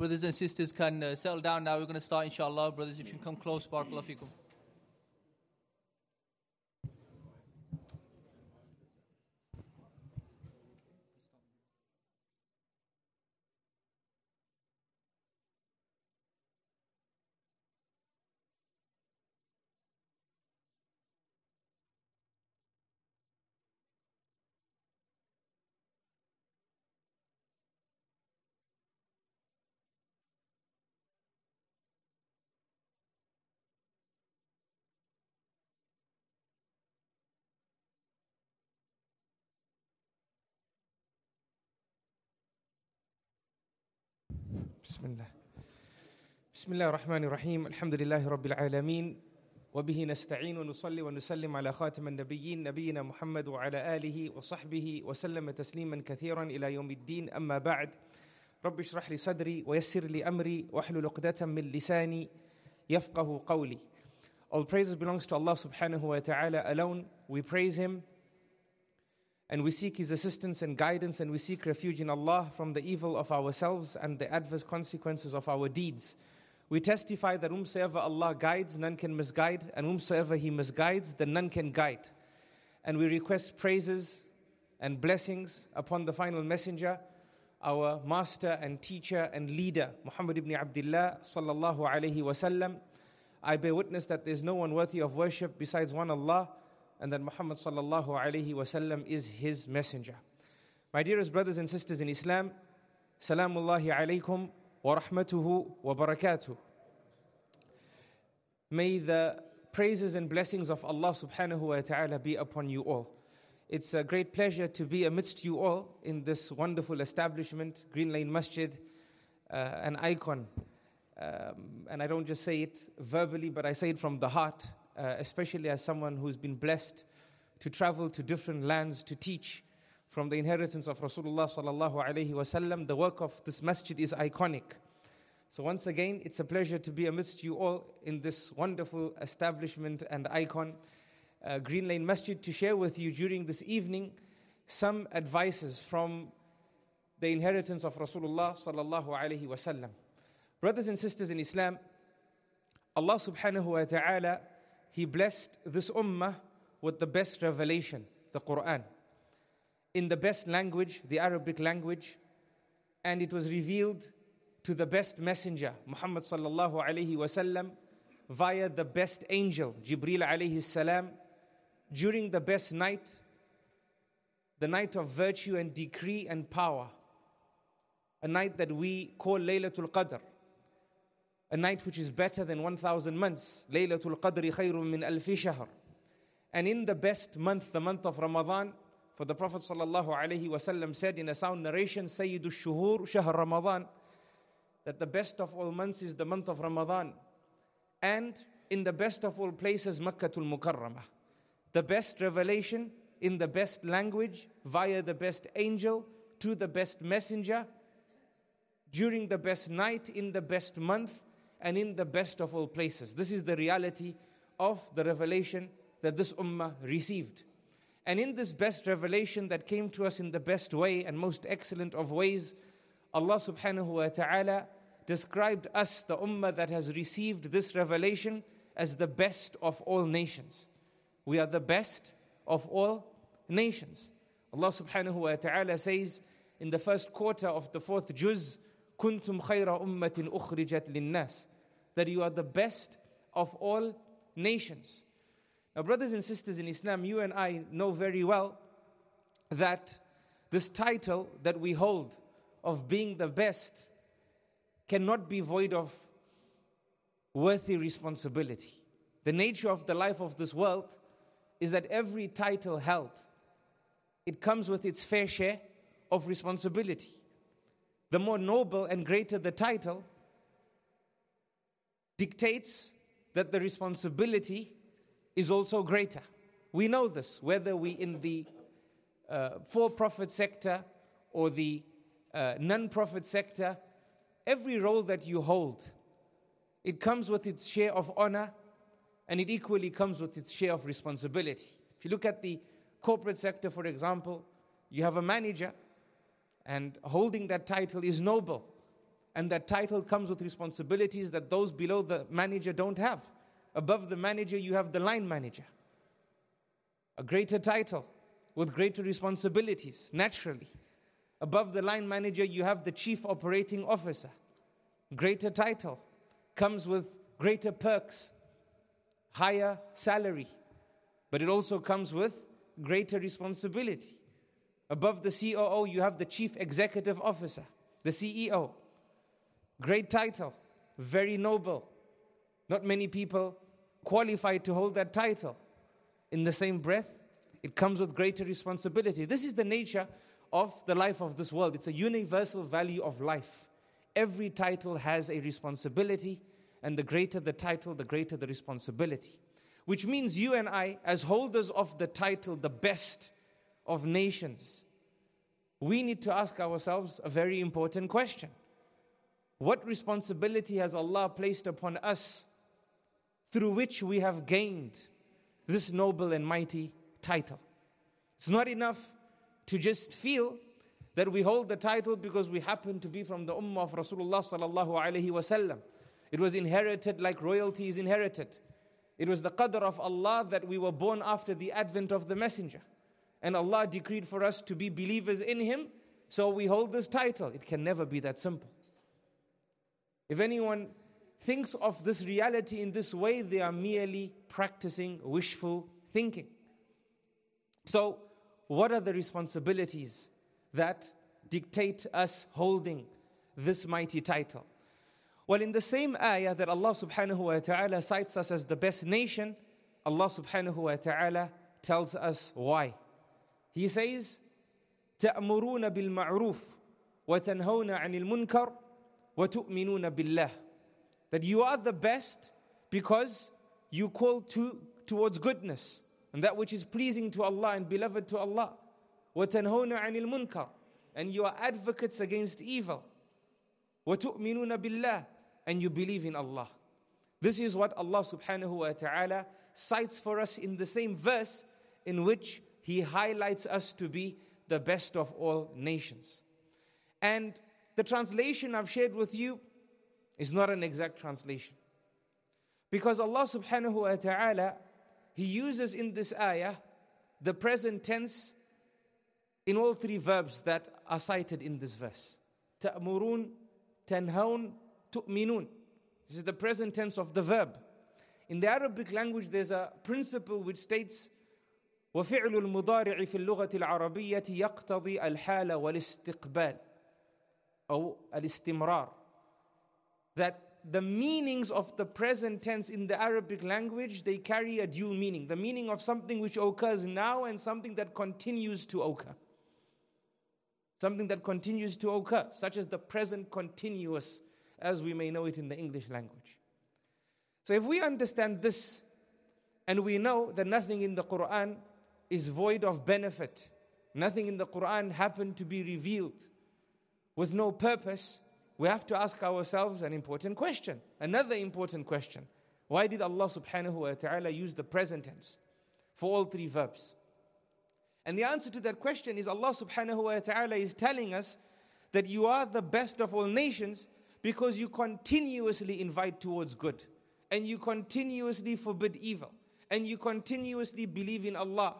brothers and sisters can uh, settle down now. We're going to start, inshallah. Brothers, if you can come close, barakallahu fikum. بسم الله. بسم الله الرحمن الرحيم. الحمد لله رب العالمين. وبه نستعين ونصلي ونسلم على خاتم النبيين نبينا محمد وعلى آله وصحبه وسلم تسليما كثيرا إلى يوم الدين. أما بعد رب اشرح لي صدري ويسر لي أمري واحلل عقدة من لساني يفقه قولي. All praises belongs to Allah subhanahu wa ta'ala alone. We praise Him and we seek His assistance and guidance and we seek refuge in Allah from the evil of ourselves and the adverse consequences of our deeds. We testify that whomsoever Allah guides, none can misguide, and whomsoever He misguides, then none can guide. And we request praises and blessings upon the final messenger, our master and teacher and leader, Muhammad ibn Abdullah sallallahu alayhi wasallam. I bear witness that there is no one worthy of worship besides one Allah, and that Muhammad sallallahu alayhi wasallam is his messenger. My dearest brothers and sisters in Islam, Salamullahi alaykum wa rahmatuhu wa barakatuh. May the praises and blessings of Allah subhanahu wa ta'ala be upon you all. It's a great pleasure to be amidst you all in this wonderful establishment, Green Lane Masjid, uh, an icon. Um, and I don't just say it verbally, but I say it from the heart, uh, especially as someone who's been blessed to travel to different lands to teach from the inheritance of Rasulullah sallallahu alaihi wasallam. The work of this masjid is iconic. So once again, it's a pleasure to be amidst you all in this wonderful establishment and icon, uh, Green Lane Masjid, to share with you during this evening some advices from the inheritance of Rasulullah sallallahu alaihi wasallam. Brothers and sisters in Islam, Allah subhanahu wa ta'ala, He blessed this ummah with the best revelation, the Quran, in the best language, the Arabic language, and it was revealed to the best messenger, Muhammad sallallahu alayhi wasallam, via the best angel, Jibril alayhi salam, during the best night, the night of virtue and decree and power, a night that we call Laylatul Qadr, a night which is better than 1,000 months. Laylatul Qadri khayrun min alfi shahr. And in the best month, the month of Ramadan, for the Prophet wasallam said in a sound narration, Sayyidul Shuhur Shahr Ramadan, that the best of all months is the month of Ramadan. And in the best of all places, Makkatul Mukarramah. The best revelation in the best language via the best angel to the best messenger during the best night in the best month and in the best of all places. This is the reality of the revelation that this ummah received. And in this best revelation that came to us in the best way and most excellent of ways, Allah subhanahu wa ta'ala described us, the ummah that has received this revelation, as the best of all nations. We are the best of all nations. Allah subhanahu wa ta'ala says in the first quarter of the fourth juz, kuntum khayra ummatin ukhrijat linnas, that you are the best of all nations. Now, brothers and sisters in Islam, you and I know very well that this title that we hold of being the best cannot be void of worthy responsibility. The nature of the life of this world is that every title held, it comes with its fair share of responsibility. The more noble and greater the title, dictates that the responsibility is also greater. We know this, whether we in the uh, for-profit sector or the uh, non-profit sector, every role that you hold, it comes with its share of honor and it equally comes with its share of responsibility. If you look at the corporate sector, for example, you have a manager and holding that title is noble And that title comes with responsibilities that those below the manager don't have. Above the manager, you have the line manager. A greater title with greater responsibilities, naturally. Above the line manager, you have the chief operating officer. Greater title comes with greater perks, higher salary, but it also comes with greater responsibility. Above the COO, you have the chief executive officer, the CEO. Great title, very noble. Not many people qualified to hold that title. In the same breath, it comes with greater responsibility. This is the nature of the life of this world. It's a universal value of life. Every title has a responsibility, and the greater the title, the greater the responsibility. Which means you and I, as holders of the title, the best of nations, we need to ask ourselves a very important question What responsibility has Allah placed upon us through which we have gained this noble and mighty title? It's not enough to just feel that we hold the title because we happen to be from the ummah of Rasulullah sallallahu alaihi wasallam. It was inherited like royalty is inherited. It was the qadr of Allah that we were born after the advent of the messenger. And Allah decreed for us to be believers in Him, so we hold this title. It can never be that simple. If anyone thinks of this reality in this way, they are merely practicing wishful thinking. So, what are the responsibilities that dictate us holding this mighty title? Well, in the same ayah that Allah subhanahu wa ta'ala cites us as the best nation, Allah subhanahu wa ta'ala tells us why. He says, تأمرون بالمعروف وتنهون عن المنكر وتؤمنون بالله. That you are the best because you call to, towards goodness and that which is pleasing to Allah and beloved to Allah. وتنهون عن المنكر. And you are advocates against evil. وتؤمنون بالله and you believe in Allah. This is what Allah subhanahu wa ta'ala cites for us in the same verse in which he highlights us to be the best of all nations. And the translation I've shared with you is not an exact translation. Because Allah subhanahu wa ta'ala, He uses in this ayah the present tense in all three verbs that are cited in this verse. Ta'murun, tanhaun, tu'minun. This is the present tense of the verb. In the Arabic language, there's a principle which states وفعل المضارع في اللغة العربية يقتضي الحال والاستقبال أو الاستمرار that the meanings of the present tense in the Arabic language they carry a dual meaning the meaning of something which occurs now and something that continues to occur something that continues to occur such as the present continuous as we may know it in the English language. So if we understand this and we know that nothing in the Quran is void of benefit, nothing in the Quran happened to be revealed with no purpose, we have to ask ourselves an important question. Another important question. Why did Allah subhanahu wa ta'ala use the present tense for all three verbs? And the answer to that question is Allah subhanahu wa ta'ala is telling us that you are the best of all nations because you continuously invite towards good and you continuously forbid evil and you continuously believe in Allah.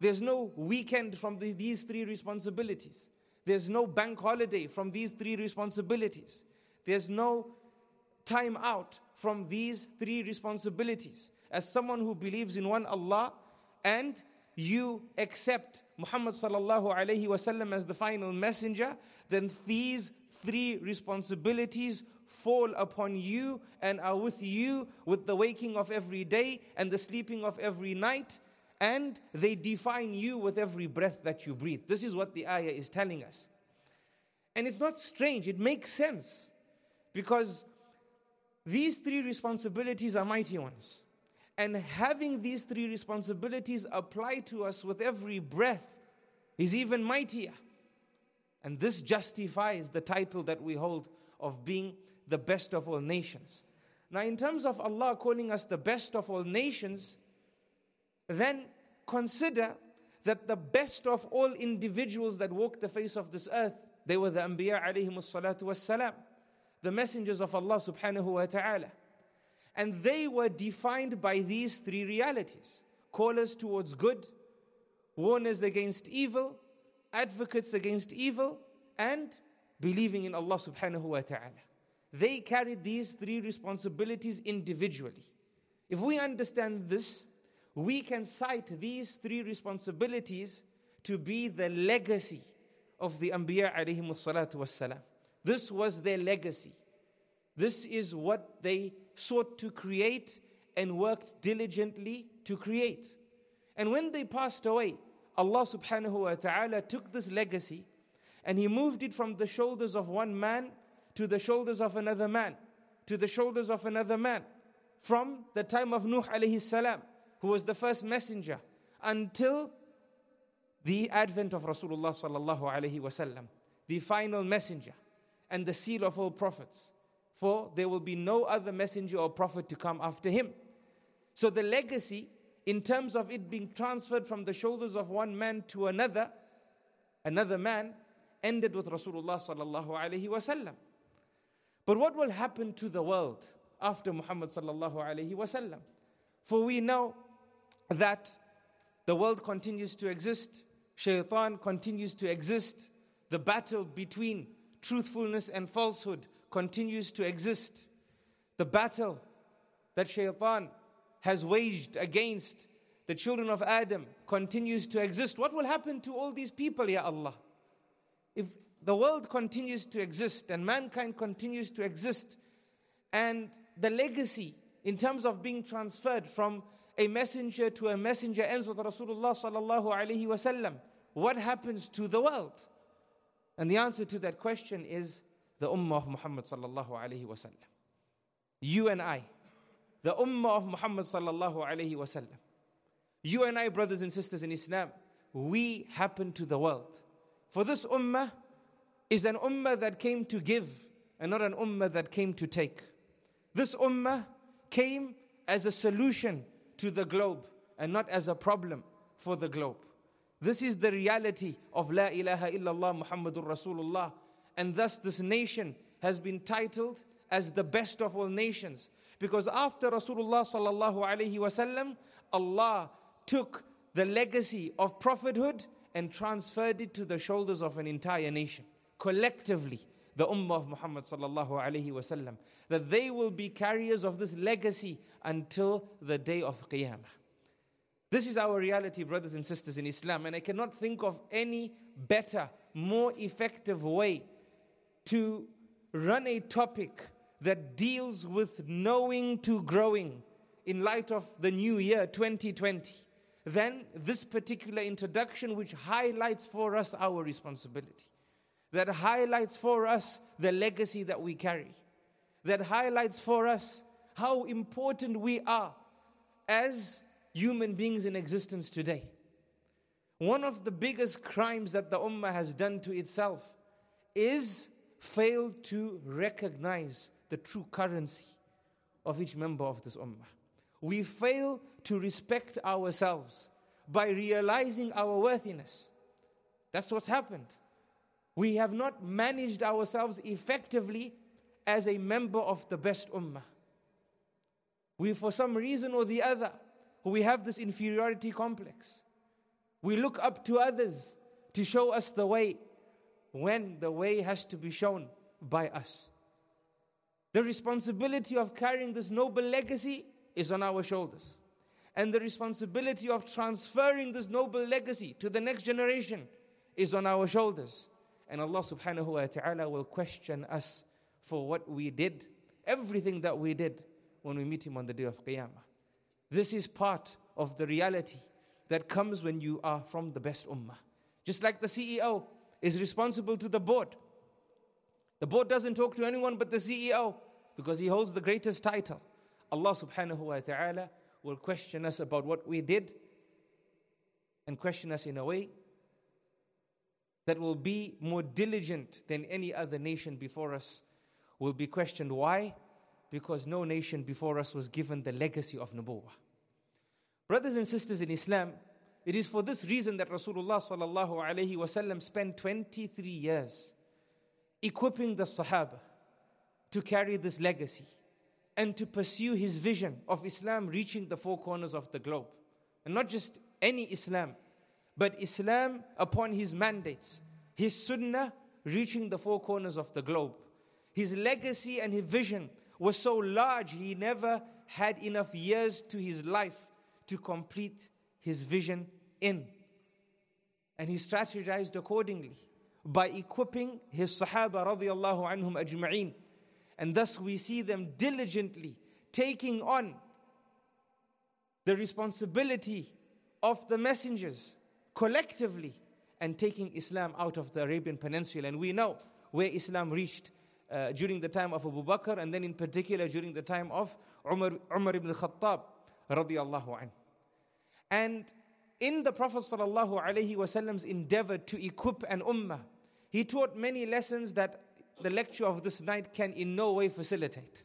There's no weekend from the, these three responsibilities. There's no bank holiday from these three responsibilities. There's no time out from these three responsibilities. As someone who believes in one Allah and you accept Muhammad wasallam as the final messenger, then these three responsibilities fall upon you and are with you with the waking of every day and the sleeping of every night, and they define you with every breath that you breathe. This is what the ayah is telling us. And it's not strange, it makes sense because these three responsibilities are mighty ones. And having these three responsibilities apply to us with every breath is even mightier. And this justifies the title that we hold of being the best of all nations. Now, in terms of Allah calling us the best of all nations, then consider that the best of all individuals that walked the face of this earth, they were the Anbiya alayhi salatu wassalam. the messengers of Allah subhanahu wa ta'ala. And they were defined by these three realities callers towards good, warners against evil, advocates against evil, and believing in Allah subhanahu wa ta'ala. They carried these three responsibilities individually. If we understand this, we can cite these three responsibilities to be the legacy of the Anbiya alayhi salatu wassalam. This was their legacy. This is what they sought to create and worked diligently to create. And when they passed away, Allah subhanahu wa ta'ala took this legacy and He moved it from the shoulders of one man to the shoulders of another man, to the shoulders of another man. From the time of Nuh alayhi salam, who was the first messenger, until the advent of Rasulullah sallallahu alayhi wasallam, the final messenger and the seal of all prophets. For there will be no other messenger or prophet to come after him. So the legacy, in terms of it being transferred from the shoulders of one man to another, another man, ended with Rasulullah sallallahu alayhi wasallam. But what will happen to the world after Muhammad sallallahu alayhi wasallam? For we know that the world continues to exist, shaitan continues to exist, the battle between truthfulness and falsehood continues to exist. The battle that shaitan has waged against the children of Adam continues to exist. What will happen to all these people, Ya Allah? If the world continues to exist and mankind continues to exist, and the legacy in terms of being transferred from a messenger to a messenger ends with Rasulullah sallallahu alaihi wasallam, what happens to the world? And the answer to that question is the Ummah of Muhammad sallallahu alaihi wasallam. You and I, the Ummah of Muhammad sallallahu alaihi wasallam. You and I, brothers and sisters in Islam, we happen to the world. For this Ummah is an Ummah that came to give and not an Ummah that came to take. This Ummah came as a solution to the globe and not as a problem for the globe. This is the reality of La ilaha illallah Muhammadur Rasulullah. And thus, this nation has been titled as the best of all nations. Because after Rasulullah sallallahu alaihi wasallam, Allah took the legacy of prophethood and transferred it to the shoulders of an entire nation. Collectively, the Ummah of Muhammad sallallahu alaihi wasallam, that they will be carriers of this legacy until the day of Qiyamah. This is our reality, brothers and sisters in Islam, and I cannot think of any better, more effective way to run a topic that deals with knowing to growing in light of the new year 2020 than this particular introduction, which highlights for us our responsibility, that highlights for us the legacy that we carry, that highlights for us how important we are as human beings in existence today. One of the biggest crimes that the Ummah has done to itself is failed to recognize the true currency of each member of this Ummah. We fail to respect ourselves by realizing our worthiness. That's what's happened. We have not managed ourselves effectively as a member of the best Ummah. We, for some reason or the other, we have this inferiority complex. We look up to others to show us the way when the way has to be shown by us. The responsibility of carrying this noble legacy is on our shoulders. And the responsibility of transferring this noble legacy to the next generation is on our shoulders. And Allah subhanahu wa ta'ala will question us for what we did, everything that we did when we meet Him on the day of Qiyamah. This is part of the reality that comes when you are from the best ummah. Just like the CEO is responsible to the board. The board doesn't talk to anyone but the CEO because he holds the greatest title. Allah subhanahu wa ta'ala will question us about what we did and question us in a way that will be more diligent than any other nation before us will be questioned. Why? because no nation before us was given the legacy of Nubuwah. Brothers and sisters in Islam, it is for this reason that Rasulullah sallallahu wasallam spent 23 years equipping the Sahaba to carry this legacy and to pursue his vision of Islam reaching the four corners of the globe. And not just any Islam, but Islam upon his mandates, his sunnah reaching the four corners of the globe. His legacy and his vision was so large, he never had enough years to his life to complete his vision in. And he strategized accordingly by equipping his Sahaba radiallahu anhum ajma'een. And thus we see them diligently taking on the responsibility of the messengers collectively and taking Islam out of the Arabian Peninsula. And we know where Islam reached uh, during the time of Abu Bakr and then in particular during the time of Umar, Umar ibn Khattab. And in the Prophet sallallahu alaihi wasallam's endeavor to equip an ummah, he taught many lessons that the lecture of this night can in no way facilitate.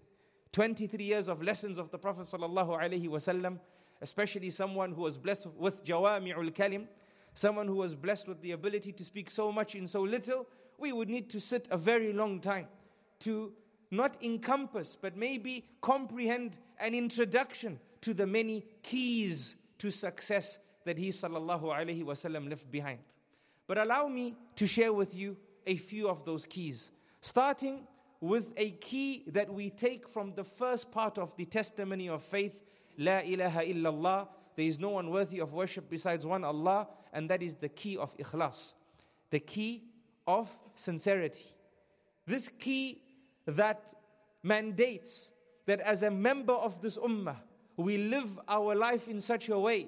23 years of lessons of the Prophet sallallahu alaihi wasallam, especially someone who was blessed with jawami'ul kalim, someone who was blessed with the ability to speak so much in so little, we would need to sit a very long time to not encompass, but maybe comprehend an introduction to the many keys to success that he sallallahu alaihi wasallam left behind. But allow me to share with you a few of those keys, starting with a key that we take from the first part of the testimony of faith, La ilaha illallah, there is no one worthy of worship besides one Allah, and that is the key of ikhlas, the key of sincerity. This key that mandates that as a member of this ummah, we live our life in such a way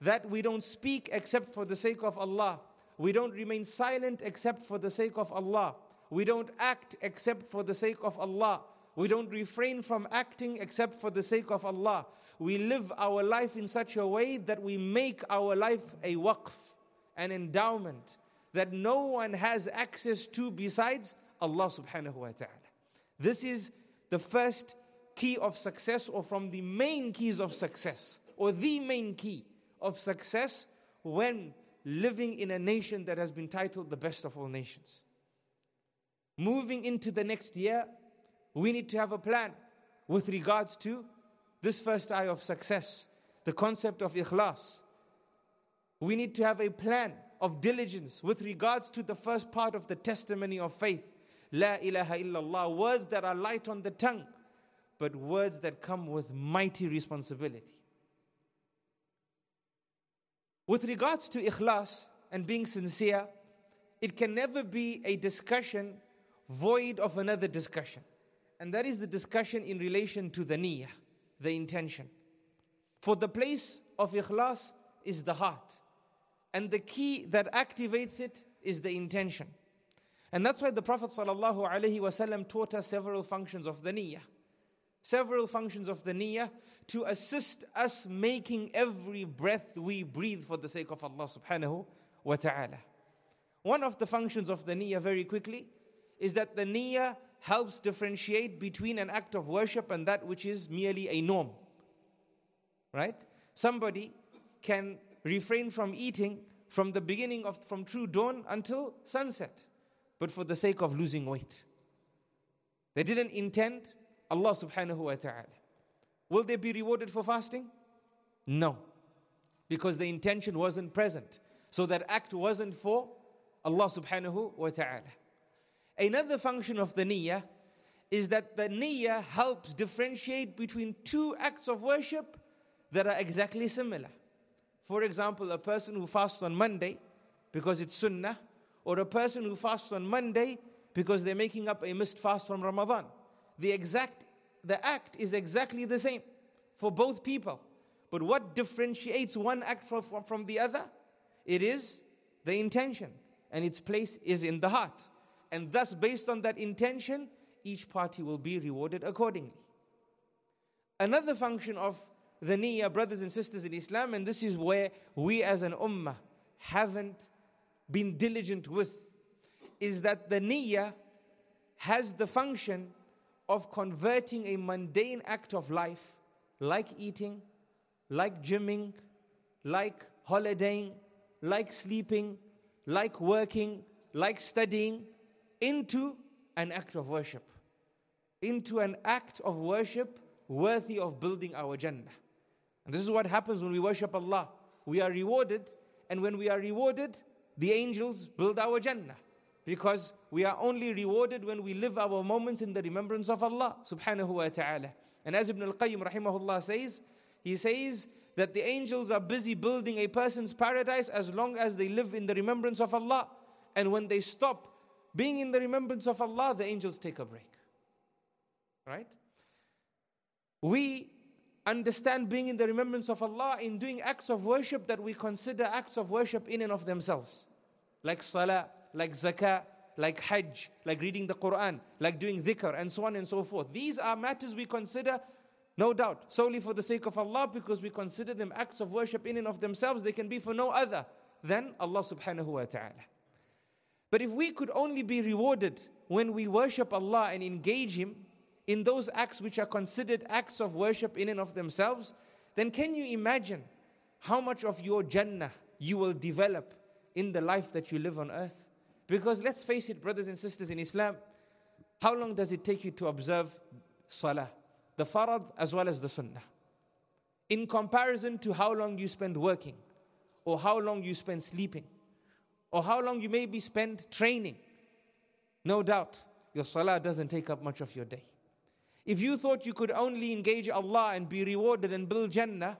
that we don't speak except for the sake of Allah. We don't remain silent except for the sake of Allah. We don't act except for the sake of Allah. We don't refrain from acting except for the sake of Allah. We live our life in such a way that we make our life a waqf, an endowment that no one has access to besides Allah subhanahu wa ta'ala. This is the first key of success, or from the main keys of success, or the main key of success when living in a nation that has been titled the best of all nations. Moving into the next year, we need to have a plan with regards to this first eye of success, the concept of ikhlas. We need to have a plan of diligence with regards to the first part of the testimony of faith. La ilaha illallah, words that are light on the tongue, but words that come with mighty responsibility. With regards to ikhlas and being sincere, it can never be a discussion void of another discussion. And that is the discussion in relation to the niyyah, the intention. For the place of ikhlas is the heart. And the key that activates it is the intention. And that's why the Prophet ﷺ taught us several functions of the niyyah. Several functions of the niyyah to assist us making every breath we breathe for the sake of Allah subhanahu wa ta'ala. One of the functions of the niyyah, very quickly, is that the niyyah helps differentiate between an act of worship and that which is merely a norm. Right? Somebody can refrain from eating from the beginning of from true dawn until sunset but for the sake of losing weight. They didn't intend Allah subhanahu wa ta'ala. Will they be rewarded for fasting? No. Because the intention wasn't present. So that act wasn't for Allah subhanahu wa ta'ala. Another function of the niyyah is that the niyyah helps differentiate between two acts of worship that are exactly similar. For example, a person who fasts on Monday because it's sunnah or a person who fasts on Monday because they're making up a missed fast from Ramadan. The exact the act is exactly the same for both people. But what differentiates one act from, from, the other? It is the intention, and its place is in the heart. And thus, based on that intention, each party will be rewarded accordingly. Another function of the niyyah, brothers and sisters in Islam, and this is where we as an ummah haven't been diligent with is that the niyyah has the function of converting a mundane act of life, like eating, like gymming, like holidaying, like sleeping, like working, like studying, into an act of worship. into an act of worship worthy of building our Jannah. And this is what happens when we worship Allah. We are rewarded, and when we are rewarded, the angels build our Jannah. Because we are only rewarded when we live our moments in the remembrance of Allah subhanahu wa ta'ala. And as Ibn al-Qayyim rahimahullah says, he says that the angels are busy building a person's paradise as long as they live in the remembrance of Allah. And when they stop being in the remembrance of Allah, the angels take a break. Right? We understand being in the remembrance of Allah in doing acts of worship that we consider acts of worship in and of themselves, like salah, like zakah, like hajj, like reading the Quran, like doing dhikr, and so on and so forth. These are matters we consider, no doubt, solely for the sake of Allah because we consider them acts of worship in and of themselves. They can be for no other than Allah subhanahu wa ta'ala. But if we could only be rewarded when we worship Allah and engage Him in those acts which are considered acts of worship in and of themselves, then can you imagine how much of your Jannah you will develop in the life that you live on earth? Because let's face it, brothers and sisters in Islam, how long does it take you to observe Salah, the Farad as well as the Sunnah? In comparison to how long you spend working, or how long you spend sleeping, or how long you maybe spend training, no doubt your Salah doesn't take up much of your day. If you thought you could only engage Allah and be rewarded and build Jannah,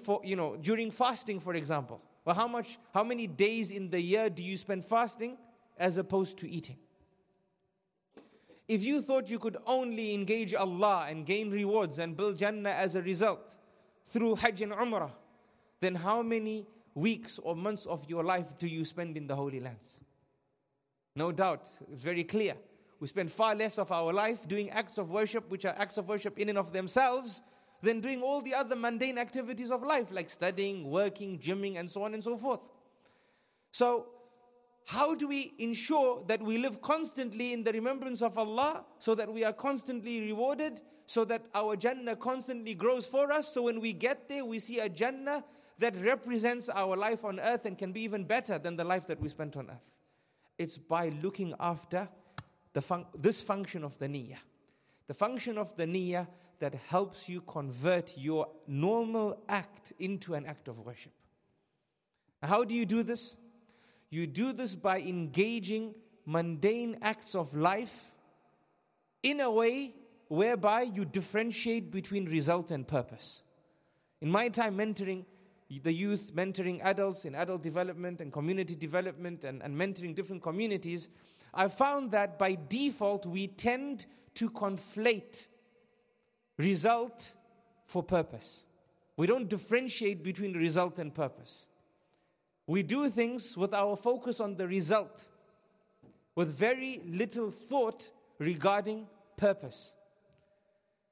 for, you know, during fasting, for example, well, how much, how many days in the year do you spend fasting as opposed to eating? If you thought you could only engage Allah and gain rewards and build Jannah as a result through Hajj and Umrah, then how many weeks or months of your life do you spend in the Holy Lands? No doubt, it's very clear. We spend far less of our life doing acts of worship, which are acts of worship in and of themselves, than doing all the other mundane activities of life, like studying, working, gymming, and so on and so forth. So, how do we ensure that we live constantly in the remembrance of Allah so that we are constantly rewarded, so that our Jannah constantly grows for us? So, when we get there, we see a Jannah that represents our life on earth and can be even better than the life that we spent on earth. It's by looking after the fun- this function of the niyyah. The function of the niyyah that helps you convert your normal act into an act of worship. How do you do this? You do this by engaging mundane acts of life in a way whereby you differentiate between result and purpose. In my time mentoring the youth, mentoring adults in adult development and community development and, and mentoring different communities, I found that by default we tend to conflate result for purpose. We don't differentiate between result and purpose. We do things with our focus on the result, with very little thought regarding purpose.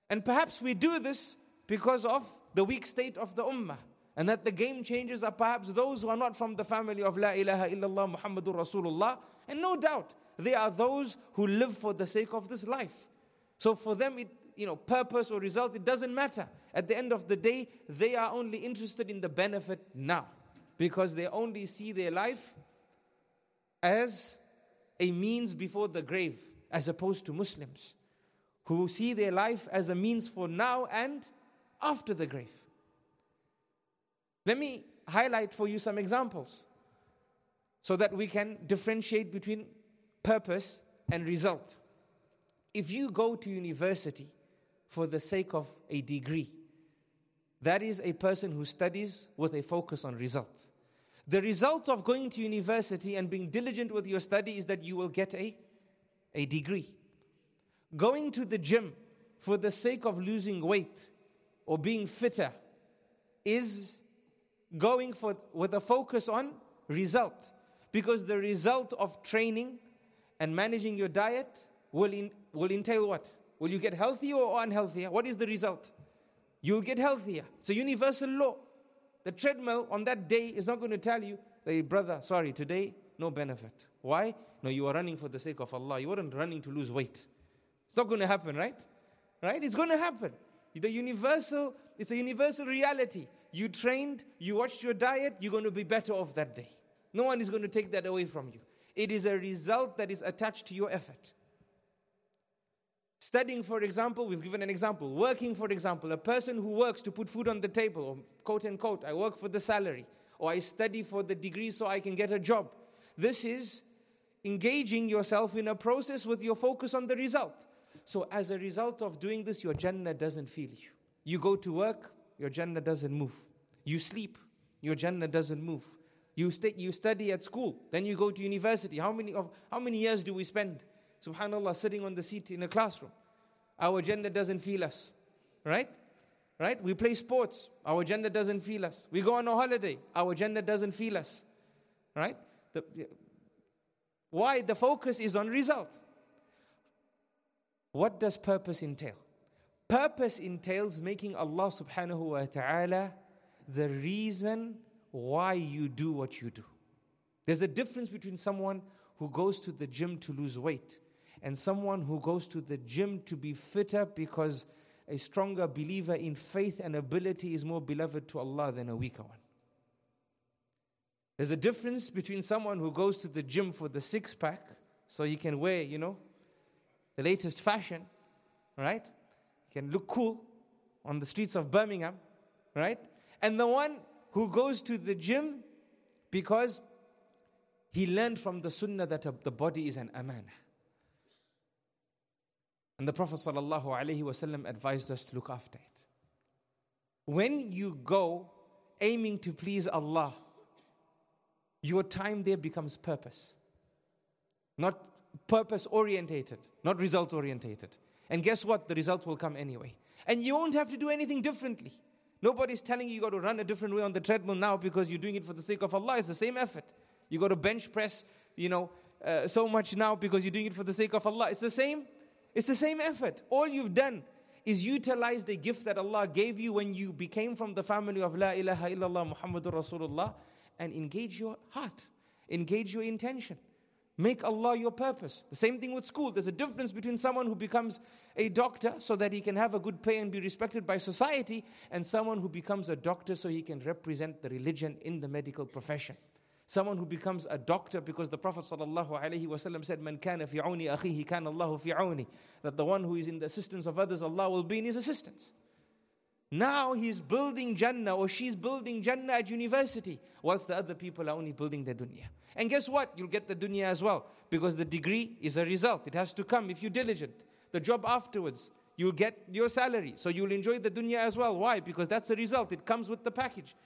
And perhaps we do this because of the weak state of the ummah. And that the game changers are perhaps those who are not from the family of La ilaha illallah Muhammadur Rasulullah. And no doubt, they are those who live for the sake of this life. So for them, it, you know, purpose or result, it doesn't matter. At the end of the day, they are only interested in the benefit now because they only see their life as a means before the grave, as opposed to Muslims who see their life as a means for now and after the grave. Let me highlight for you some examples so that we can differentiate between purpose and result. If you go to university for the sake of a degree, that is a person who studies with a focus on result. The result of going to university and being diligent with your study is that you will get a, a degree. Going to the gym for the sake of losing weight or being fitter is going for with a focus on result because the result of training and managing your diet will, in, will entail what? Will you get healthier or unhealthier? What is the result? You'll get healthier. It's a universal law. The treadmill on that day is not going to tell you, hey, brother, sorry, today, no benefit. Why? No, you are running for the sake of Allah. You weren't running to lose weight. It's not going to happen, right? Right? It's going to happen. The universal, it's a universal reality. You trained, you watched your diet, you're going to be better off that day. No one is going to take that away from you. It is a result that is attached to your effort. Studying, for example, we've given an example. Working, for example, a person who works to put food on the table, or quote unquote, I work for the salary, or I study for the degree so I can get a job. This is engaging yourself in a process with your focus on the result. So, as a result of doing this, your Jannah doesn't feel you. You go to work, your Jannah doesn't move. You sleep, your Jannah doesn't move. You, stay, you study at school, then you go to university. How many, of, how many years do we spend, subhanAllah, sitting on the seat in a classroom? Our Jannah doesn't feel us, right? Right? We play sports, our Jannah doesn't feel us. We go on a holiday, our Jannah doesn't feel us, right? The, why? The focus is on result. What does purpose entail? Purpose entails making Allah subhanahu wa ta'ala the reason why you do what you do. There's a difference between someone who goes to the gym to lose weight and someone who goes to the gym to be fitter because a stronger believer in faith and ability is more beloved to Allah than a weaker one. There's a difference between someone who goes to the gym for the six pack so he can wear, you know, the latest fashion, right? Can look cool on the streets of Birmingham, right? And the one who goes to the gym because he learned from the sunnah that the body is an amanah. And the Prophet ﷺ advised us to look after it. When you go aiming to please Allah, your time there becomes purpose. Not purpose orientated, not result orientated. And guess what? The result will come anyway. And you won't have to do anything differently. Nobody's telling you you got to run a different way on the treadmill now because you're doing it for the sake of Allah. It's the same effort. You got to bench press, you know, uh, so much now because you're doing it for the sake of Allah. It's the same. It's the same effort. All you've done is utilize the gift that Allah gave you when you became from the family of La ilaha illallah Muhammadur Rasulullah and engage your heart, engage your intention. Make Allah your purpose. The same thing with school. There's a difference between someone who becomes a doctor so that he can have a good pay and be respected by society, and someone who becomes a doctor so he can represent the religion in the medical profession. Someone who becomes a doctor because the Prophet ﷺ said, Man kana fi akhihi kana Allahu fi That the one who is in the assistance of others, Allah will be in his assistance. Now he's building Jannah or she's building Jannah at university, whilst the other people are only building their dunya. And guess what? You'll get the dunya as well, because the degree is a result. It has to come if you're diligent. The job afterwards, you'll get your salary. So you'll enjoy the dunya as well. Why? Because that's a result. It comes with the package.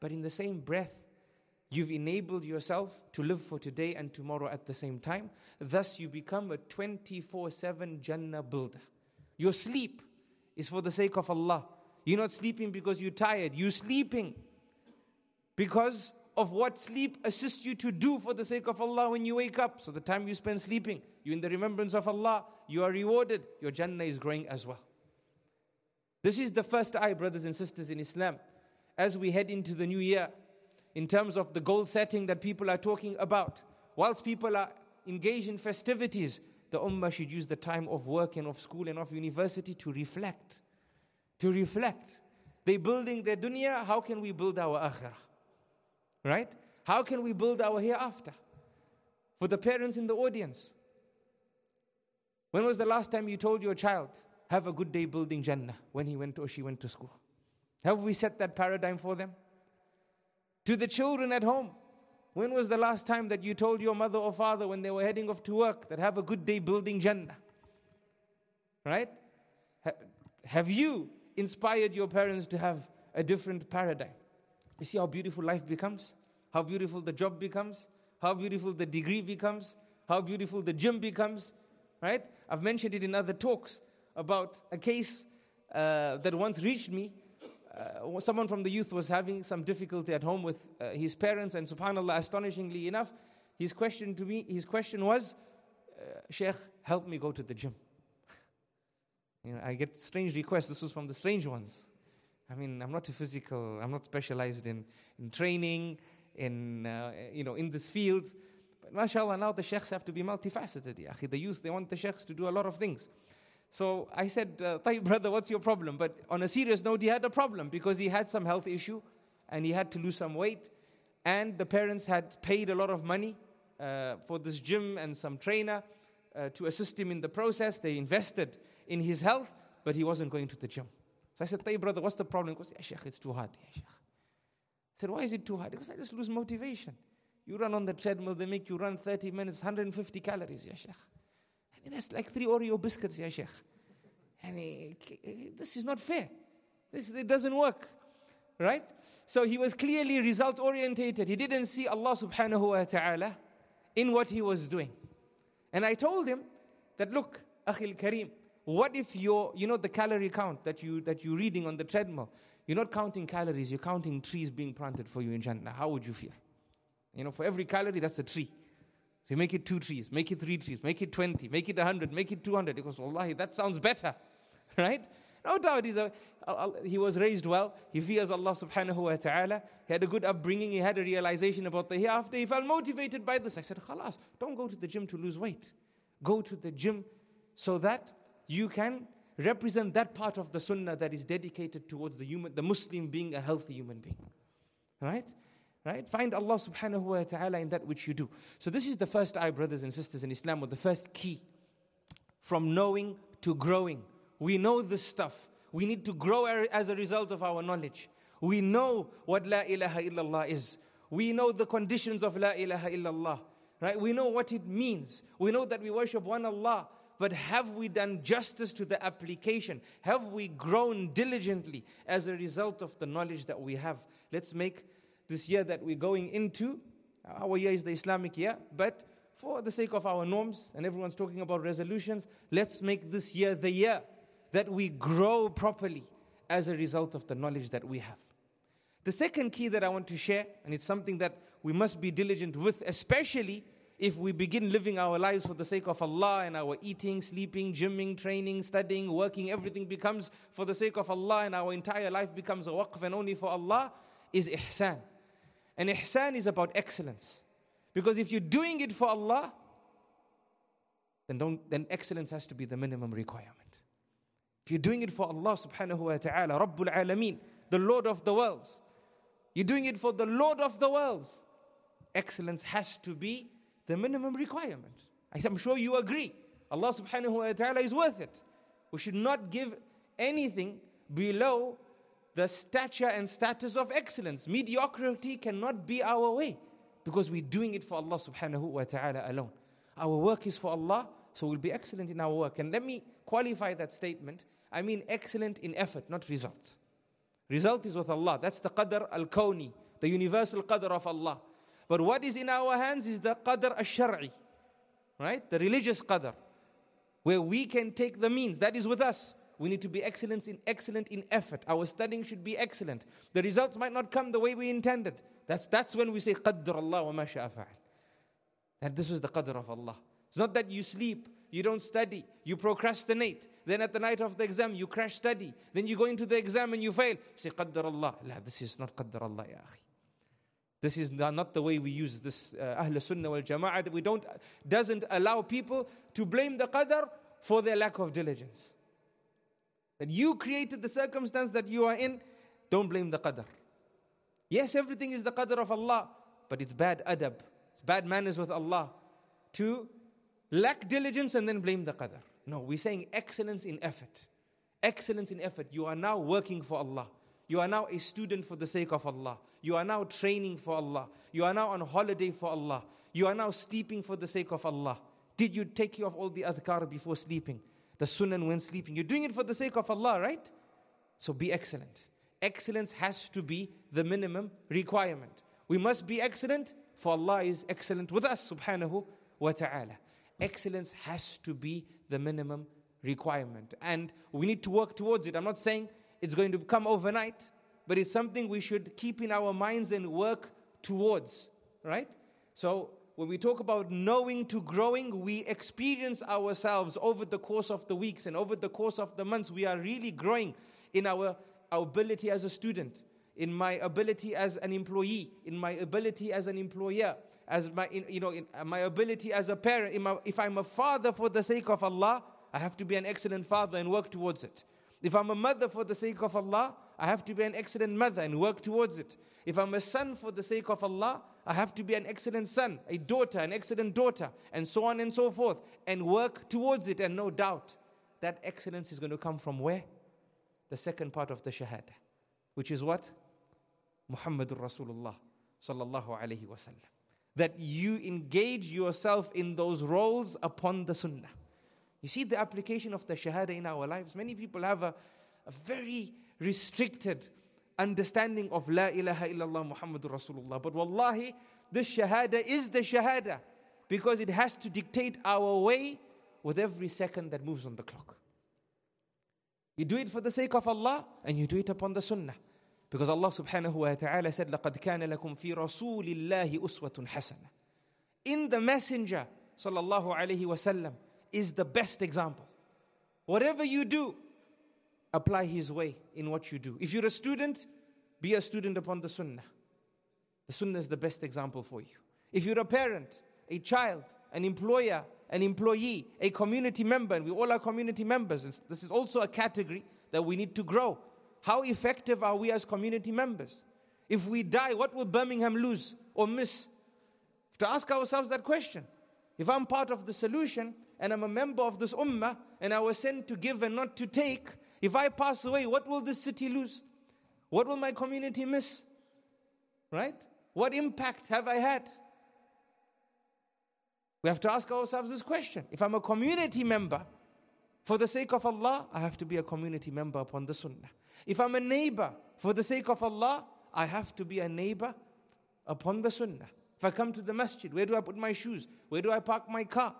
But in the same breath, you've enabled yourself to live for today and tomorrow at the same time. Thus, you become a 24 7 Jannah builder. Your sleep is for the sake of Allah. You're not sleeping because you're tired. You're sleeping because of what sleep assists you to do for the sake of Allah when you wake up. So the time you spend sleeping, you're in the remembrance of Allah, you are rewarded. Your Jannah is growing as well. This is the first eye, brothers and sisters in Islam. As we head into the new year, in terms of the goal setting that people are talking about, whilst people are engaged in festivities, the Ummah should use the time of work and of school and of university to reflect to reflect. They building their dunya, how can we build our akhirah? Right? How can we build our hereafter? For the parents in the audience, when was the last time you told your child, have a good day building Jannah when he went or she went to school? Have we set that paradigm for them? To the children at home, when was the last time that you told your mother or father when they were heading off to work that have a good day building Jannah? Right? Have you inspired your parents to have a different paradigm. You see how beautiful life becomes? How beautiful the job becomes? How beautiful the degree becomes? How beautiful the gym becomes? Right? I've mentioned it in other talks about a case uh, that once reached me. Uh, someone from the youth was having some difficulty at home with uh, his parents, and subhanAllah, astonishingly enough, his question to me, his question was, uh, Sheikh, help me go to the gym. You know, I get strange requests. This was from the strange ones. I mean, I'm not a physical, I'm not specialized in, in training, in, uh, you know, in this field. But mashallah, now the sheikhs have to be multifaceted. The youth, they want the sheikhs to do a lot of things. So I said, uh, brother, what's your problem? But on a serious note, he had a problem because he had some health issue and he had to lose some weight. And the parents had paid a lot of money uh, for this gym and some trainer uh, to assist him in the process. They invested in his health, but he wasn't going to the gym. So I said, Hey, brother, what's the problem? He goes, Yeah, Sheikh, it's too hard. Yeah, Sheikh. I said, Why is it too hard? Because I just lose motivation. You run on the treadmill, they make you run 30 minutes, 150 calories, yeah, Sheikh. And that's like three Oreo biscuits, yeah, Sheikh. And he, this is not fair. This, it doesn't work. Right? So he was clearly result orientated. He didn't see Allah subhanahu wa ta'ala in what he was doing. And I told him that look, Akhil Kareem, what if you're, you know, the calorie count that, you, that you're reading on the treadmill, you're not counting calories, you're counting trees being planted for you in Jannah. How would you feel? You know, for every calorie, that's a tree. So you make it two trees, make it three trees, make it 20, make it 100, make it 200. He goes, Wallahi, that sounds better. Right? No doubt he's a, he was raised well. He fears Allah subhanahu wa ta'ala. He had a good upbringing. He had a realization about the hereafter. He felt motivated by this. I said, Khalas, don't go to the gym to lose weight. Go to the gym so that you can represent that part of the sunnah that is dedicated towards the human, the Muslim being a healthy human being. Right? Right? Find Allah subhanahu wa ta'ala in that which you do. So this is the first eye, brothers and sisters in Islam, or the first key from knowing to growing. We know this stuff. We need to grow as a result of our knowledge. We know what La ilaha illallah is. We know the conditions of La ilaha illallah. Right? We know what it means. We know that we worship one Allah. But have we done justice to the application? Have we grown diligently as a result of the knowledge that we have? Let's make this year that we're going into, uh, our year is the Islamic year, but for the sake of our norms, and everyone's talking about resolutions, let's make this year the year that we grow properly as a result of the knowledge that we have. The second key that I want to share, and it's something that we must be diligent with, especially if we begin living our lives for the sake of Allah and our eating, sleeping, gymming, training, studying, working, everything becomes for the sake of Allah and our entire life becomes a waqf and only for Allah, is ihsan. And ihsan is about excellence. Because if you're doing it for Allah, then, don't, then excellence has to be the minimum requirement. If you're doing it for Allah subhanahu wa ta'ala, Rabbul Alameen, the Lord of the worlds, you're doing it for the Lord of the worlds, excellence has to be the minimum requirement. I'm sure you agree. Allah subhanahu wa ta'ala is worth it. We should not give anything below the stature and status of excellence. Mediocrity cannot be our way because we're doing it for Allah subhanahu wa ta'ala alone. Our work is for Allah, so we'll be excellent in our work. And let me qualify that statement. I mean excellent in effort, not result. Result is with Allah. That's the qadr al kawni, the universal qadr of Allah. But what is in our hands is the qadr al shari, right? The religious qadr, where we can take the means. That is with us. We need to be excellent in excellent in effort. Our studying should be excellent. The results might not come the way we intended. That's that's when we say qadr Allah wa ma sha'a And this is the qadr of Allah. It's not that you sleep, you don't study, you procrastinate. Then at the night of the exam, you crash study. Then you go into the exam and you fail. You say qadr Allah. La, this is not qadr Allah, ya akhi. This is not the way we use this uh, Ahl Sunnah wal Jama'ah. We don't, doesn't allow people to blame the qadr for their lack of diligence. That you created the circumstance that you are in, don't blame the qadr. Yes, everything is the qadr of Allah, but it's bad adab, it's bad manners with Allah to lack diligence and then blame the qadr. No, we're saying excellence in effort. Excellence in effort. You are now working for Allah. You are now a student for the sake of Allah. You are now training for Allah. You are now on holiday for Allah. You are now sleeping for the sake of Allah. Did you take care of all the adhkar before sleeping? the sunnah when sleeping. You're doing it for the sake of Allah, right? So be excellent. Excellence has to be the minimum requirement. We must be excellent, for Allah is excellent with us, subhanahu wa ta'ala. Excellence has to be the minimum requirement. And we need to work towards it. I'm not saying it's going to come overnight, but it's something we should keep in our minds and work towards, right? So when we talk about knowing to growing, we experience ourselves over the course of the weeks and over the course of the months. We are really growing in our, our ability as a student, in my ability as an employee, in my ability as an employer, as my, in, you know, in uh, my ability as a parent. My, if I'm a father for the sake of Allah, I have to be an excellent father and work towards it. If I'm a mother for the sake of Allah, I have to be an excellent mother and work towards it. If I'm a son for the sake of Allah, I have to be an excellent son, a daughter, an excellent daughter, and so on and so forth, and work towards it. And no doubt, that excellence is going to come from where? The second part of the Shahada, which is what? Muhammadur Rasulullah sallallahu alayhi wasallam. That you engage yourself in those roles upon the Sunnah. You see the application of the Shahada in our lives. Many people have a, a very restricted understanding of La ilaha illallah Muhammadur Rasulullah. But wallahi, this Shahada is the Shahada because it has to dictate our way with every second that moves on the clock. You do it for the sake of Allah and you do it upon the Sunnah. Because Allah subhanahu wa ta'ala said, لَقَدْ كَانَ لَكُمْ فِي رَسُولِ اللَّهِ أُسْوَةٌ حَسَنَةٌ In the messenger, sallallahu alayhi wasallam, is the best example. Whatever you do, apply his way in what you do. If you're a student, be a student upon the sunnah. The sunnah is the best example for you. If you're a parent, a child, an employer, an employee, a community member, and we all are community members, this is also a category that we need to grow. How effective are we as community members? If we die, what will Birmingham lose or miss? To ask ourselves that question. If I'm part of the solution and I'm a member of this ummah and I was sent to give and not to take, if I pass away, what will this city lose? What will my community miss? Right? What impact have I had? We have to ask ourselves this question. If I'm a community member, for the sake of Allah, I have to be a community member upon the sunnah. If I'm a neighbor, for the sake of Allah, I have to be a neighbor upon the sunnah. If I come to the masjid, where do I put my shoes? Where do I park my car?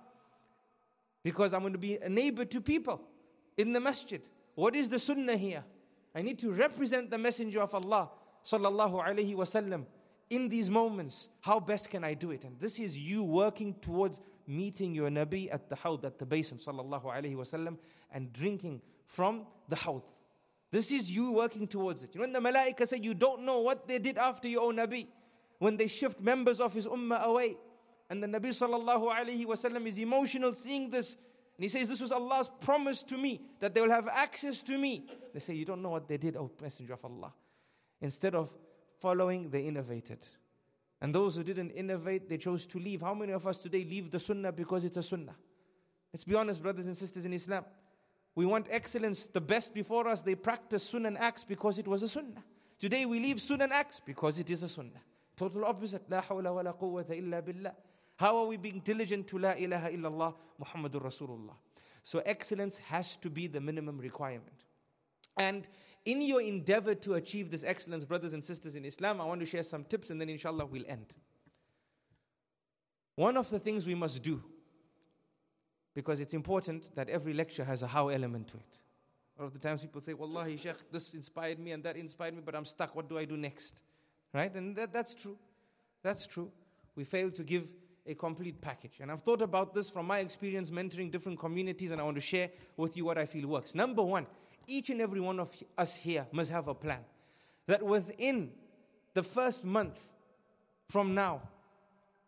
Because I'm going to be a neighbor to people in the masjid. What is the sunnah here? I need to represent the messenger of Allah sallallahu alaihi wasallam in these moments. How best can I do it? And this is you working towards meeting your Nabi at the Hawd, at the basin sallallahu alaihi wasallam and drinking from the Hawd. This is you working towards it. You know, when the Malaika say you don't know what they did after your own Nabi, when they shift members of his ummah away, and the Nabi sallallahu alayhi wasallam is emotional seeing this, and he says, This was Allah's promise to me that they will have access to me. They say, You don't know what they did, O Messenger of Allah. Instead of following, they innovated. And those who didn't innovate, they chose to leave. How many of us today leave the sunnah because it's a sunnah? Let's be honest, brothers and sisters in Islam. We want excellence. The best before us, they practice sunnah and acts because it was a sunnah. Today we leave sunnah acts because it is a sunnah. Total opposite. La hawla wa la quwwata illa billah. How are we being diligent to La ilaha illallah Muhammadur Rasulullah? So excellence has to be the minimum requirement. And in your endeavor to achieve this excellence, brothers and sisters in Islam, I want to share some tips and then inshallah we'll end. One of the things we must do because it's important that every lecture has a how element to it. A lot of the times people say, Wallahi, Sheikh, this inspired me and that inspired me, but I'm stuck. What do I do next? Right? And that, that's true. That's true. We fail to give a complete package. And I've thought about this from my experience mentoring different communities, and I want to share with you what I feel works. Number one, each and every one of us here must have a plan that within the first month from now,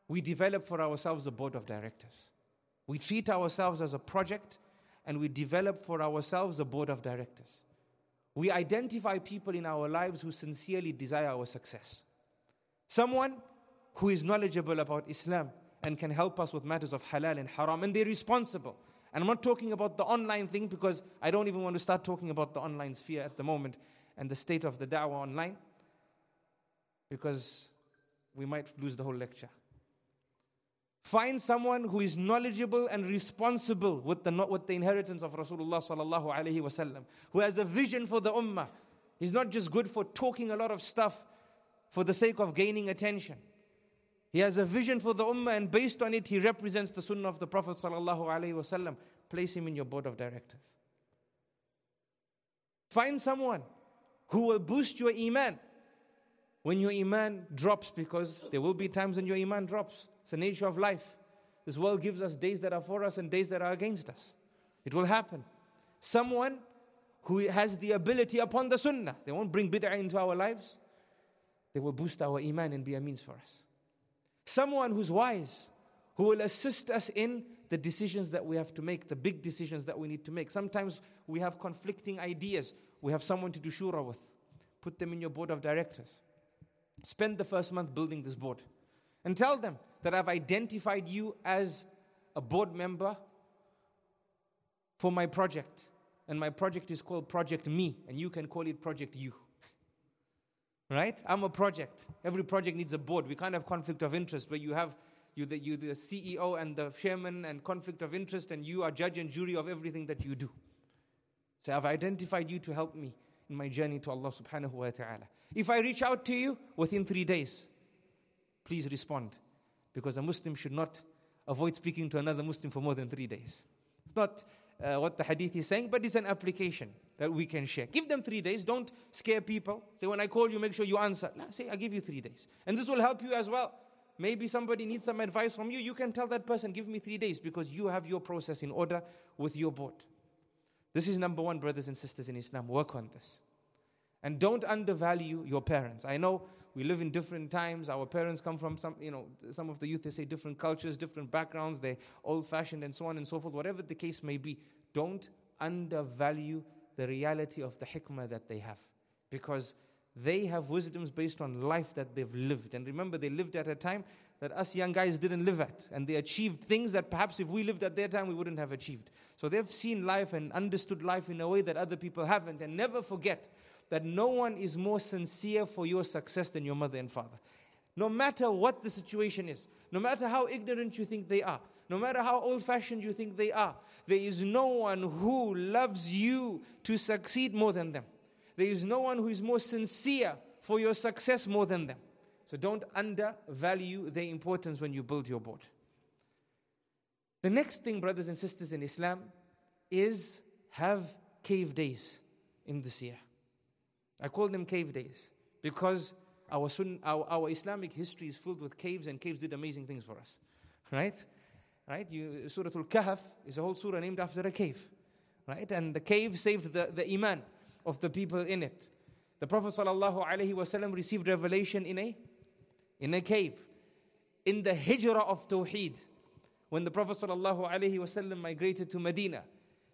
we develop for ourselves a board of directors. We treat ourselves as a project and we develop for ourselves a board of directors. We identify people in our lives who sincerely desire our success. Someone who is knowledgeable about Islam and can help us with matters of halal and haram, and they're responsible. And I'm not talking about the online thing because I don't even want to start talking about the online sphere at the moment and the state of the da'wah online because we might lose the whole lecture. Find someone who is knowledgeable and responsible with the, with the inheritance of Rasulullah sallallahu alaihi wasallam, who has a vision for the ummah. He's not just good for talking a lot of stuff for the sake of gaining attention. He has a vision for the ummah, and based on it, he represents the sunnah of the Prophet sallallahu wasallam. Place him in your board of directors. Find someone who will boost your iman when your iman drops, because there will be times when your iman drops. It's the nature of life. This world gives us days that are for us and days that are against us. It will happen. Someone who has the ability upon the sunnah, they won't bring bid'ah into our lives, they will boost our iman and be a means for us. Someone who's wise, who will assist us in the decisions that we have to make, the big decisions that we need to make. Sometimes we have conflicting ideas. We have someone to do shura with. Put them in your board of directors. Spend the first month building this board and tell them that I've identified you as a board member for my project. And my project is called Project Me, and you can call it Project You. Right? I'm a project. Every project needs a board. We can't have conflict of interest where you have you the, you the CEO and the chairman and conflict of interest, and you are judge and jury of everything that you do. So I've identified you to help me in my journey to Allah subhanahu wa ta'ala. If I reach out to you within three days, please respond. Because a Muslim should not avoid speaking to another Muslim for more than three days. It's not uh, what the hadith is saying, but it's an application that we can share. Give them three days. Don't scare people. Say, when I call you, make sure you answer. No, say, I give you three days. And this will help you as well. Maybe somebody needs some advice from you. You can tell that person, give me three days because you have your process in order with your board. This is number one, brothers and sisters in Islam. Work on this. And don't undervalue your parents. I know we live in different times. Our parents come from some, you know, some of the youth, they say different cultures, different backgrounds, they're old fashioned and so on and so forth. Whatever the case may be, don't undervalue the reality of the hikmah that they have. Because they have wisdoms based on life that they've lived. And remember, they lived at a time that us young guys didn't live at. And they achieved things that perhaps if we lived at their time, we wouldn't have achieved. So they've seen life and understood life in a way that other people haven't. And never forget that no one is more sincere for your success than your mother and father. No matter what the situation is, no matter how ignorant you think they are, no matter how old fashioned you think they are, there is no one who loves you to succeed more than them. There is no one who is more sincere for your success more than them. So don't undervalue their importance when you build your board. The next thing, brothers and sisters in Islam, is have cave days in this year. I call them cave days because our, sun, our, our Islamic history is filled with caves, and caves did amazing things for us. Right? Right? You, surah Al Kahf is a whole surah named after a cave. Right? And the cave saved the, the Iman of the people in it. The Prophet ﷺ received revelation in a, in a cave. In the hijrah of Tawheed, when the Prophet ﷺ migrated to Medina,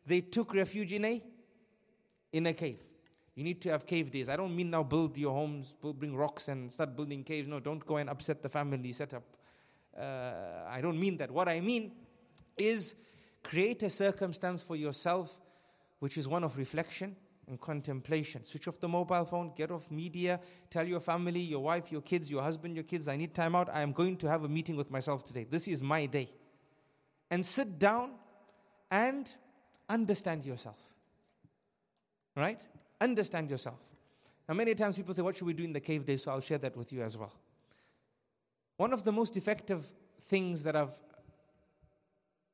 they took refuge in a, in a cave. You need to have cave days. I don't mean now build your homes, build, bring rocks and start building caves. No, don't go and upset the family setup. Uh, I don't mean that. What I mean is create a circumstance for yourself which is one of reflection and contemplation. Switch off the mobile phone, get off media, tell your family, your wife, your kids, your husband, your kids, I need time out. I am going to have a meeting with myself today. This is my day. And sit down and understand yourself. Right? Understand yourself. Now, many times people say, What should we do in the cave day? So I'll share that with you as well. One of the most effective things that I've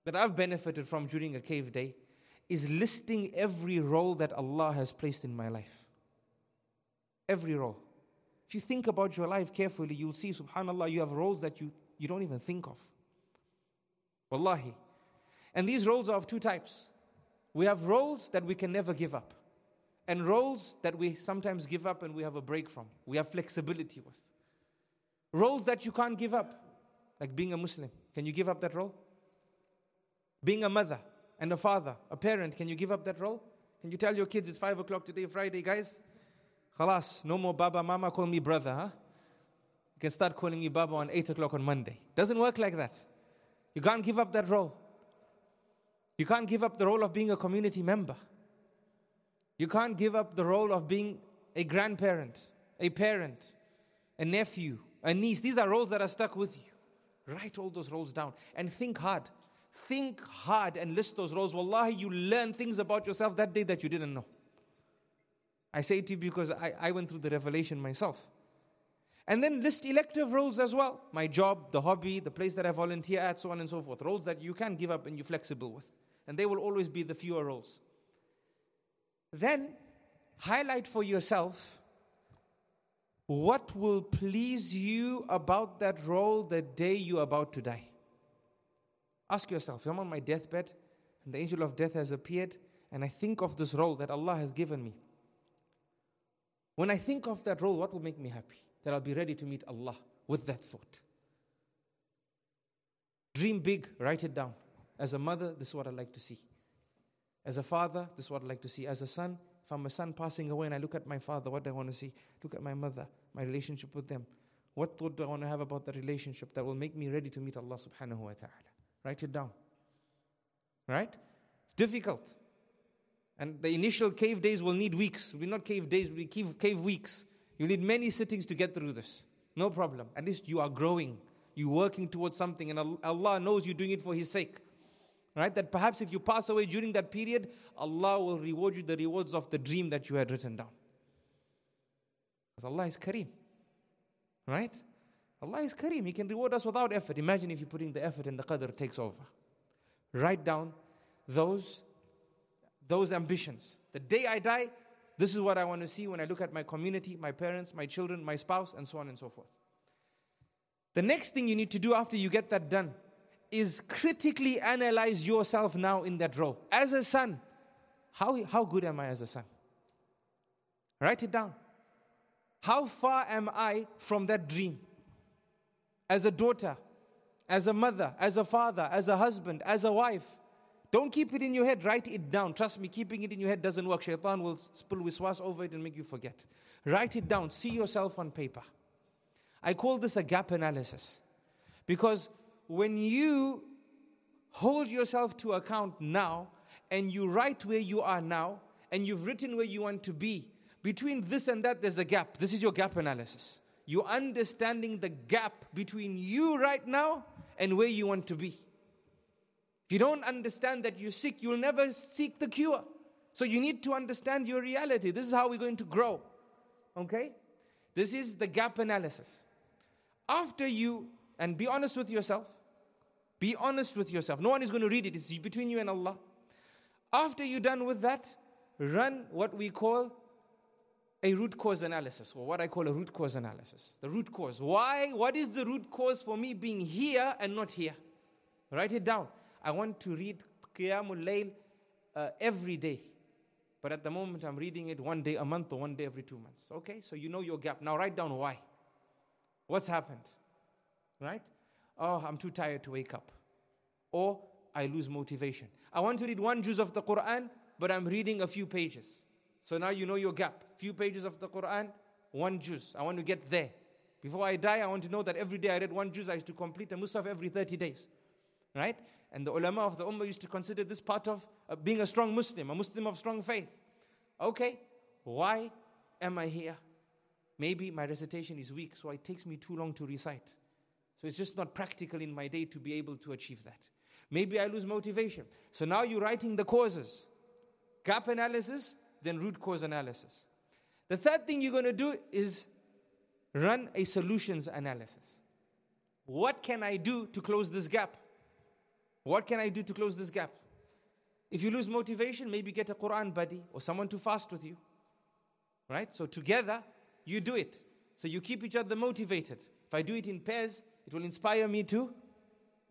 that I've benefited from during a cave day is listing every role that Allah has placed in my life. Every role. If you think about your life carefully, you'll see, subhanAllah, you have roles that you, you don't even think of. Wallahi. And these roles are of two types. We have roles that we can never give up and roles that we sometimes give up and we have a break from, we have flexibility with. Roles that you can't give up, like being a Muslim. Can you give up that role? Being a mother and a father, a parent, can you give up that role? Can you tell your kids it's 5 o'clock today, Friday, guys? Khalas, no more Baba, Mama, call me brother, huh? You can start calling me Baba on 8 o'clock on Monday. Doesn't work like that. You can't give up that role. You can't give up the role of being a community member. You can't give up the role of being a grandparent, a parent, a nephew, a niece. These are roles that are stuck with you. Write all those roles down and think hard. Think hard and list those roles. Wallahi, you learn things about yourself that day that you didn't know. I say to you because I, I went through the revelation myself. And then list elective roles as well my job, the hobby, the place that I volunteer at, so on and so forth. Roles that you can give up and you're flexible with. And they will always be the fewer roles. Then highlight for yourself what will please you about that role the day you're about to die. Ask yourself, I'm on my deathbed and the angel of death has appeared, and I think of this role that Allah has given me. When I think of that role, what will make me happy? That I'll be ready to meet Allah with that thought. Dream big, write it down. As a mother, this is what I'd like to see. As a father, this is what I'd like to see. As a son, if I'm a son passing away and I look at my father, what do I want to see? Look at my mother, my relationship with them. What thought do I want to have about the relationship that will make me ready to meet Allah subhanahu wa ta'ala? Write it down. Right? It's difficult. And the initial cave days will need weeks. Will not cave days, be cave, cave weeks. You need many sittings to get through this. No problem. At least you are growing. You're working towards something, and Allah knows you're doing it for His sake. Right? That perhaps if you pass away during that period, Allah will reward you the rewards of the dream that you had written down. Because Allah is Kareem. Right? Allah is Kareem. He can reward us without effort. Imagine if you're putting the effort and the qadr takes over. Write down those, those ambitions. The day I die, this is what I want to see when I look at my community, my parents, my children, my spouse, and so on and so forth. The next thing you need to do after you get that done is critically analyze yourself now in that role. As a son, how, how good am I as a son? Write it down. How far am I from that dream? As a daughter, as a mother, as a father, as a husband, as a wife. Don't keep it in your head, write it down. Trust me, keeping it in your head doesn't work. Shaitan will spill wiswas over it and make you forget. Write it down, see yourself on paper. I call this a gap analysis because when you hold yourself to account now and you write where you are now and you've written where you want to be, between this and that, there's a gap. This is your gap analysis. You're understanding the gap between you right now and where you want to be. If you don't understand that you're sick, you'll never seek the cure. So you need to understand your reality. This is how we're going to grow. Okay? This is the gap analysis. After you, and be honest with yourself, be honest with yourself. No one is going to read it, it's between you and Allah. After you're done with that, run what we call a root cause analysis, or what I call a root cause analysis. The root cause. Why? What is the root cause for me being here and not here? Write it down. I want to read Qiyamul Layl uh, every day. But at the moment, I'm reading it one day a month or one day every two months. Okay, so you know your gap. Now write down why. What's happened? Right? Oh, I'm too tired to wake up. Or I lose motivation. I want to read one juz of the Quran, but I'm reading a few pages. So now you know your gap. Few pages of the Quran, one juz. I want to get there. Before I die, I want to know that every day I read one juz. I used to complete a Mushaf every 30 days. Right? And the ulama of the ummah used to consider this part of uh, being a strong Muslim, a Muslim of strong faith. Okay, why am I here? Maybe my recitation is weak, so it takes me too long to recite. So it's just not practical in my day to be able to achieve that. Maybe I lose motivation. So now you're writing the causes. Gap analysis, then root cause analysis. The third thing you're going to do is run a solutions analysis. What can I do to close this gap? What can I do to close this gap? If you lose motivation, maybe get a Quran buddy or someone to fast with you. Right? So together, you do it. So you keep each other motivated. If I do it in pairs, it will inspire me to,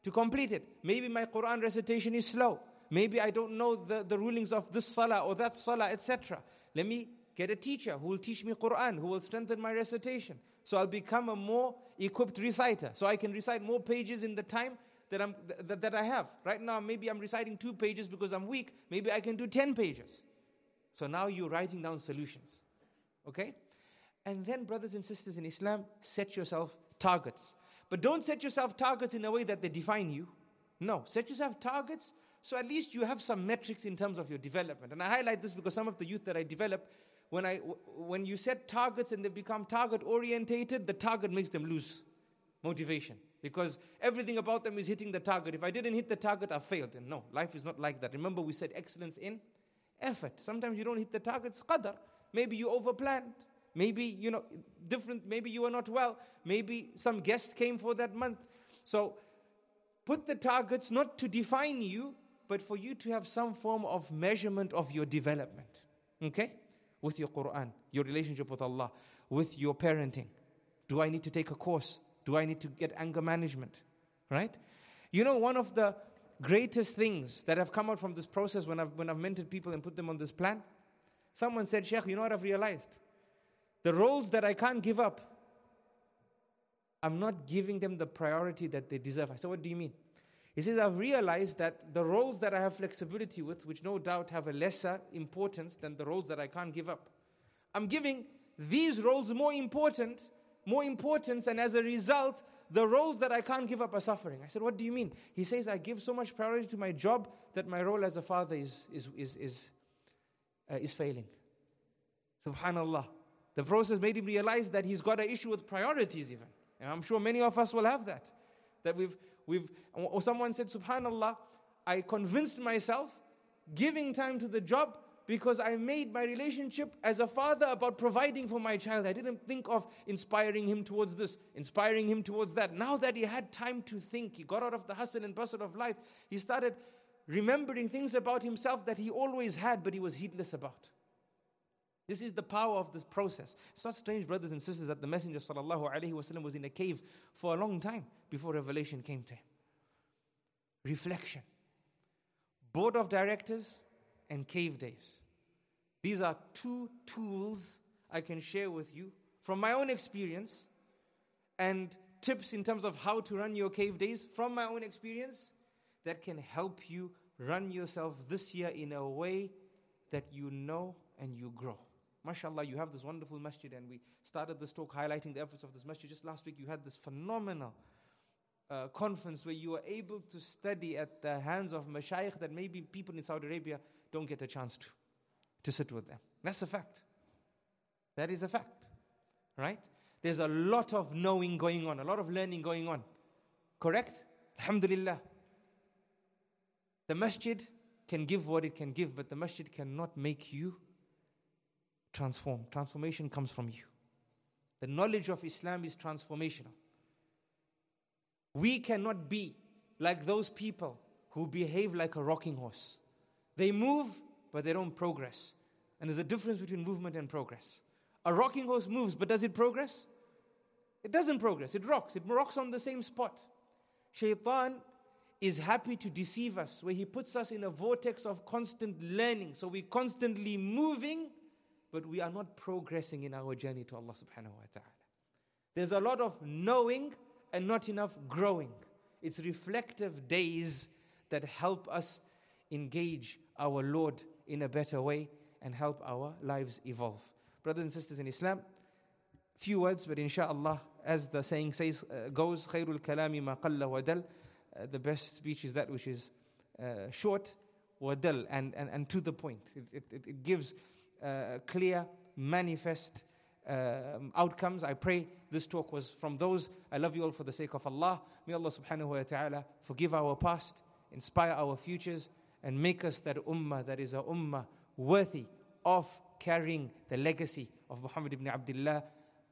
to complete it. Maybe my Quran recitation is slow. Maybe I don't know the, the rulings of this salah or that salah, etc. Let me get a teacher who will teach me Quran, who will strengthen my recitation. So I'll become a more equipped reciter. So I can recite more pages in the time that, I'm, th- that I have. Right now, maybe I'm reciting two pages because I'm weak. Maybe I can do 10 pages. So now you're writing down solutions. Okay? And then, brothers and sisters in Islam, set yourself targets. But don't set yourself targets in a way that they define you. No, set yourself targets so at least you have some metrics in terms of your development. And I highlight this because some of the youth that I develop, when, I, when you set targets and they become target orientated, the target makes them lose motivation because everything about them is hitting the target. If I didn't hit the target, I failed. And no, life is not like that. Remember, we said excellence in effort. Sometimes you don't hit the targets, qadar. Maybe you overplanned. Maybe, you know, different, maybe you were not well. Maybe some guests came for that month. So put the targets not to define you, but for you to have some form of measurement of your development. Okay? With your Quran, your relationship with Allah, with your parenting. Do I need to take a course? Do I need to get anger management? Right? You know, one of the greatest things that have come out from this process when I've, when I've mentored people and put them on this plan, someone said, Sheikh, you know what I've realized? The roles that I can't give up, I'm not giving them the priority that they deserve. I said, What do you mean? He says, I've realized that the roles that I have flexibility with, which no doubt have a lesser importance than the roles that I can't give up, I'm giving these roles more important, more importance, and as a result, the roles that I can't give up are suffering. I said, What do you mean? He says, I give so much priority to my job that my role as a father is, is, is, is, uh, is failing. Subhanallah. The process made him realize that he's got an issue with priorities, even. And I'm sure many of us will have that. That we've, we've, or someone said, Subhanallah, I convinced myself giving time to the job because I made my relationship as a father about providing for my child. I didn't think of inspiring him towards this, inspiring him towards that. Now that he had time to think, he got out of the hustle and bustle of life, he started remembering things about himself that he always had, but he was heedless about. This is the power of this process. It's not strange, brothers and sisters, that the Messenger وسلم, was in a cave for a long time before revelation came to him. Reflection, board of directors, and cave days. These are two tools I can share with you from my own experience and tips in terms of how to run your cave days from my own experience that can help you run yourself this year in a way that you know and you grow. MashaAllah, you have this wonderful masjid, and we started this talk highlighting the efforts of this masjid. Just last week, you had this phenomenal uh, conference where you were able to study at the hands of mashayikh that maybe people in Saudi Arabia don't get a chance to, to sit with them. That's a fact. That is a fact. Right? There's a lot of knowing going on, a lot of learning going on. Correct? Alhamdulillah. The masjid can give what it can give, but the masjid cannot make you transform. Transformation comes from you. The knowledge of Islam is transformational. We cannot be like those people who behave like a rocking horse. They move, but they don't progress. And there's a difference between movement and progress. A rocking horse moves, but does it progress? It doesn't progress, it rocks. It rocks on the same spot. Shaitan is happy to deceive us, where he puts us in a vortex of constant learning. So we're constantly moving, but we are not progressing in our journey to Allah subhanahu wa ta'ala. There's a lot of knowing and not enough growing. It's reflective days that help us engage our Lord in a better way and help our lives evolve. Brothers and sisters in Islam, few words, but inshallah, as the saying says, uh, goes, khairul kalami ma qalla wa dal, uh, the best speech is that which is uh, short, wa dal, and, and, and to the point. It, it, it gives uh, clear, manifest um, outcomes. I pray this talk was from those. I love you all for the sake of Allah. May Allah subhanahu wa ta'ala forgive our past, inspire our futures, and make us that ummah that is a ummah worthy of carrying the legacy of Muhammad ibn Abdullah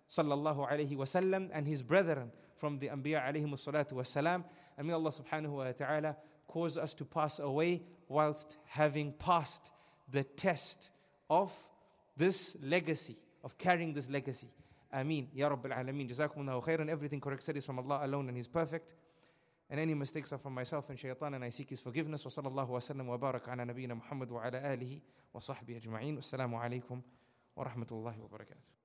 sallallahu alayhi wasallam and his brethren from the Anbiya alayhi salatu wasalam. And may Allah subhanahu wa ta'ala cause us to pass away whilst having passed the test of this legacy, of carrying this legacy. Ameen. Ya Rabbil Alameen. Jazakumullahu khairan. Everything correct said is from Allah alone and He's perfect. And any mistakes are from myself and shaitan and I seek His forgiveness. Wa sallallahu wa sallam wa barak ala nabiyyina Muhammad wa ala alihi wa sahbihi ajma'in. Wassalamu alaikum wa rahmatullahi wa barakatuh.